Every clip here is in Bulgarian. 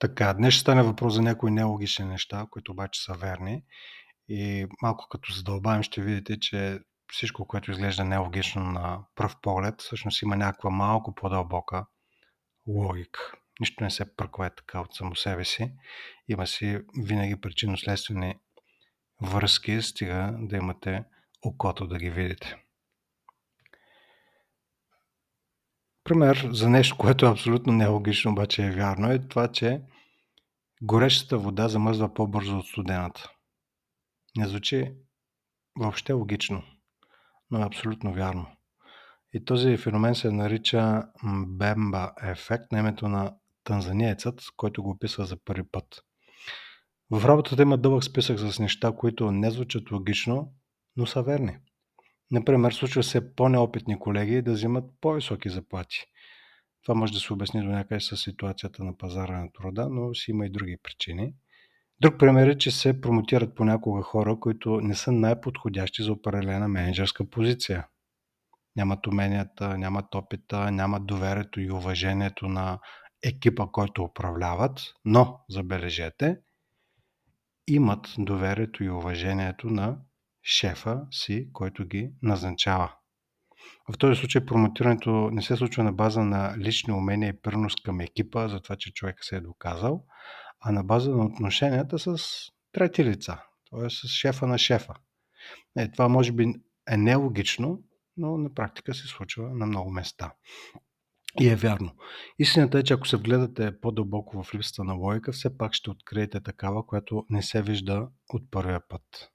Така, днес ще стане въпрос за някои нелогични неща, които обаче са верни. И малко като задълбаем ще видите, че всичко, което изглежда нелогично на пръв поглед, всъщност има някаква малко по-дълбока логика. Нищо не се пръква е така от само себе си. Има си винаги причинно-следствени връзки, стига да имате окото да ги видите. Пример за нещо, което е абсолютно нелогично, обаче е вярно, е това, че горещата вода замръзва по-бързо от студената. Не звучи въобще логично, но е абсолютно вярно. И този феномен се нарича Бемба ефект на името на танзаниецът, който го описва за първи път. В работата има дълъг списък с неща, които не звучат логично, но са верни. Например, случва се по-неопитни колеги да взимат по-високи заплати. Това може да се обясни до някъде с ситуацията на пазара на труда, но си има и други причини. Друг пример е, че се промотират понякога хора, които не са най-подходящи за определена менеджерска позиция. Нямат уменията, нямат опита, нямат доверието и уважението на екипа, който управляват, но, забележете, имат доверието и уважението на шефа си, който ги назначава. В този случай промотирането не се случва на база на лични умения и принос към екипа, за това, че човек се е доказал, а на база на отношенията с трети лица, т.е. с шефа на шефа. Е, това може би е нелогично, но на практика се случва на много места. И е вярно. Истината е, че ако се вгледате по-дълбоко в липсата на логика, все пак ще откриете такава, която не се вижда от първия път.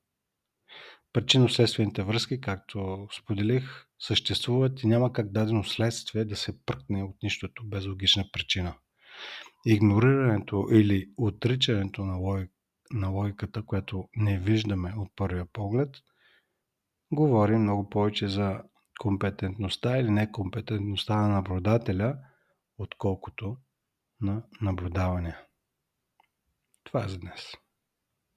Причинно-следствените връзки, както споделих, съществуват и няма как дадено следствие да се пръкне от нищото без логична причина. Игнорирането или отричането на, логик, на логиката, която не виждаме от първия поглед, говори много повече за компетентността или некомпетентността на наблюдателя, отколкото на наблюдаване. Това е за днес.